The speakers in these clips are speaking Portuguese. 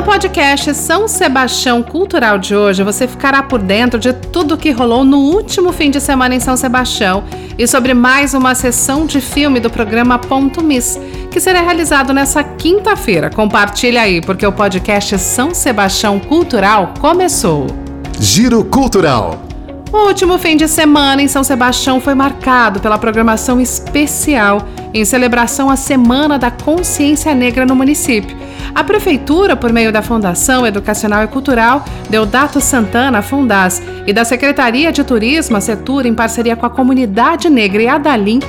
No podcast São Sebastião Cultural de hoje, você ficará por dentro de tudo o que rolou no último fim de semana em São Sebastião e sobre mais uma sessão de filme do programa Ponto Miss, que será realizado nessa quinta-feira. Compartilha aí, porque o podcast São Sebastião Cultural começou. Giro Cultural. O último fim de semana em São Sebastião foi marcado pela programação especial em celebração à Semana da Consciência Negra no município. A Prefeitura, por meio da Fundação Educacional e Cultural Deodato Santana Fundas e da Secretaria de Turismo, a Setur, em parceria com a Comunidade Negra e Adalim,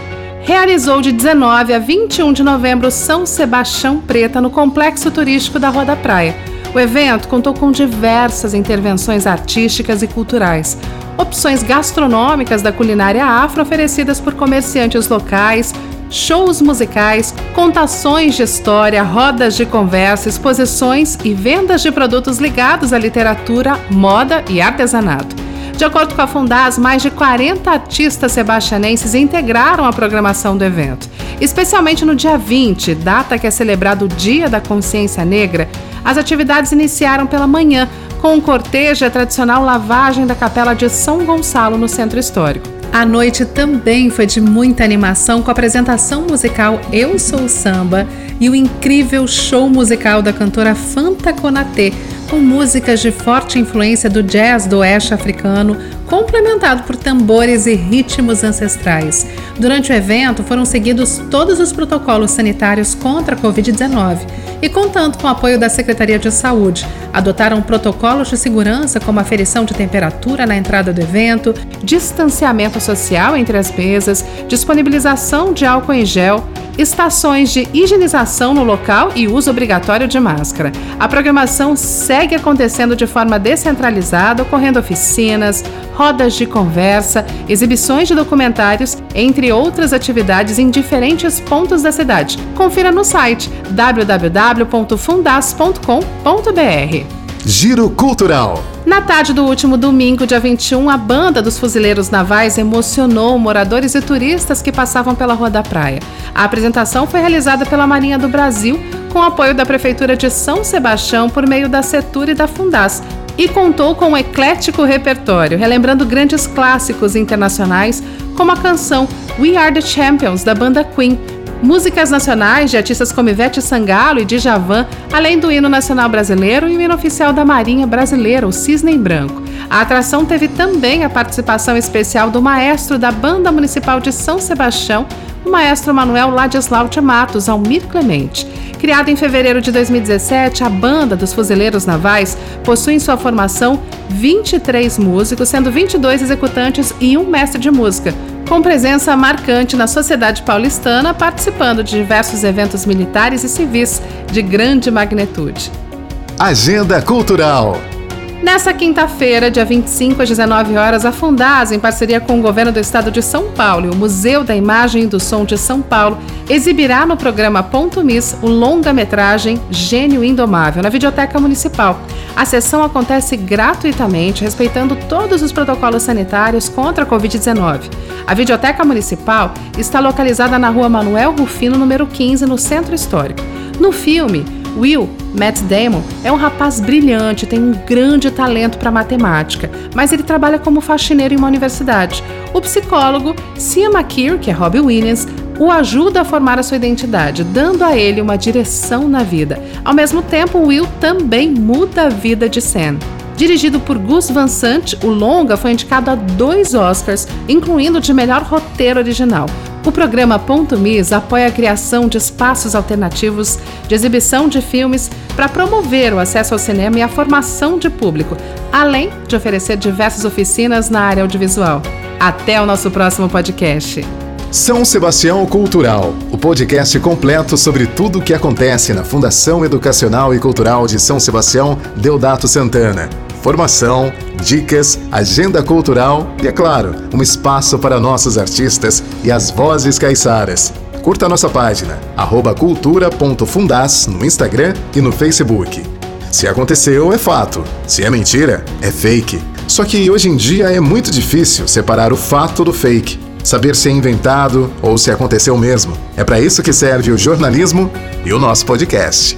realizou de 19 a 21 de novembro São Sebastião Preta no Complexo Turístico da Rua da Praia. O evento contou com diversas intervenções artísticas e culturais opções gastronômicas da culinária afro oferecidas por comerciantes locais, shows musicais, contações de história, rodas de conversa, exposições e vendas de produtos ligados à literatura, moda e artesanato. De acordo com a Fundas, mais de 40 artistas sebastianenses integraram a programação do evento. Especialmente no dia 20, data que é celebrado o Dia da Consciência Negra, as atividades iniciaram pela manhã, com o cortejo e a tradicional lavagem da Capela de São Gonçalo no Centro Histórico. A noite também foi de muita animação com a apresentação musical Eu Sou Samba e o incrível show musical da cantora Fanta Konatê, com músicas de forte influência do jazz do oeste africano, complementado por tambores e ritmos ancestrais. Durante o evento foram seguidos todos os protocolos sanitários contra a Covid-19 e, contando com o apoio da Secretaria de Saúde, adotaram protocolos de segurança como aferição de temperatura na entrada do evento, distanciamento social entre as mesas, disponibilização de álcool em gel, estações de higienização no local e uso obrigatório de máscara. A programação segue acontecendo de forma descentralizada, ocorrendo oficinas, rodas de conversa, exibições de documentários, entre outras atividades em diferentes pontos da cidade. Confira no site www.fundas.com.br. Giro Cultural. Na tarde do último domingo, dia 21, a banda dos Fuzileiros Navais emocionou moradores e turistas que passavam pela Rua da Praia. A apresentação foi realizada pela Marinha do Brasil, com apoio da Prefeitura de São Sebastião por meio da Setur e da Fundas, e contou com um eclético repertório, relembrando grandes clássicos internacionais, como a canção We Are the Champions, da banda Queen, músicas nacionais de artistas como Ivete Sangalo e Djavan, além do hino nacional brasileiro e o hino oficial da Marinha Brasileira, o Cisne Branco. A atração teve também a participação especial do maestro da Banda Municipal de São Sebastião, o maestro Manuel Ladislau de Matos, Almir Clemente. Criada em fevereiro de 2017, a Banda dos Fuzileiros Navais possui em sua formação 23 músicos, sendo 22 executantes e um mestre de música, com presença marcante na sociedade paulistana, participando de diversos eventos militares e civis de grande magnitude. Agenda Cultural. Nessa quinta-feira, dia 25 às 19 horas, a Fundasa, em parceria com o governo do estado de São Paulo e o Museu da Imagem e do Som de São Paulo, exibirá no programa Ponto Miss o longa-metragem Gênio Indomável na Videoteca Municipal. A sessão acontece gratuitamente, respeitando todos os protocolos sanitários contra a Covid-19. A Videoteca Municipal está localizada na rua Manuel Rufino, número 15, no Centro Histórico. No filme, Will, Matt Damon, é um rapaz brilhante, tem um grande talento para matemática, mas ele trabalha como faxineiro em uma universidade. O psicólogo Cia McKeer, que é Robbie Williams, o ajuda a formar a sua identidade, dando a ele uma direção na vida. Ao mesmo tempo, Will também muda a vida de Sam. Dirigido por Gus Van Sant, o longa foi indicado a dois Oscars, incluindo de melhor roteiro original. O programa Ponto Mis apoia a criação de espaços alternativos de exibição de filmes para promover o acesso ao cinema e a formação de público, além de oferecer diversas oficinas na área audiovisual. Até o nosso próximo podcast. São Sebastião Cultural, o podcast completo sobre tudo o que acontece na Fundação Educacional e Cultural de São Sebastião Deodato Santana formação, dicas, agenda cultural e, é claro, um espaço para nossos artistas e as vozes caiçaras. Curta nossa página, cultura.fundas no Instagram e no Facebook. Se aconteceu, é fato. Se é mentira, é fake. Só que hoje em dia é muito difícil separar o fato do fake. Saber se é inventado ou se aconteceu mesmo. É para isso que serve o jornalismo e o nosso podcast.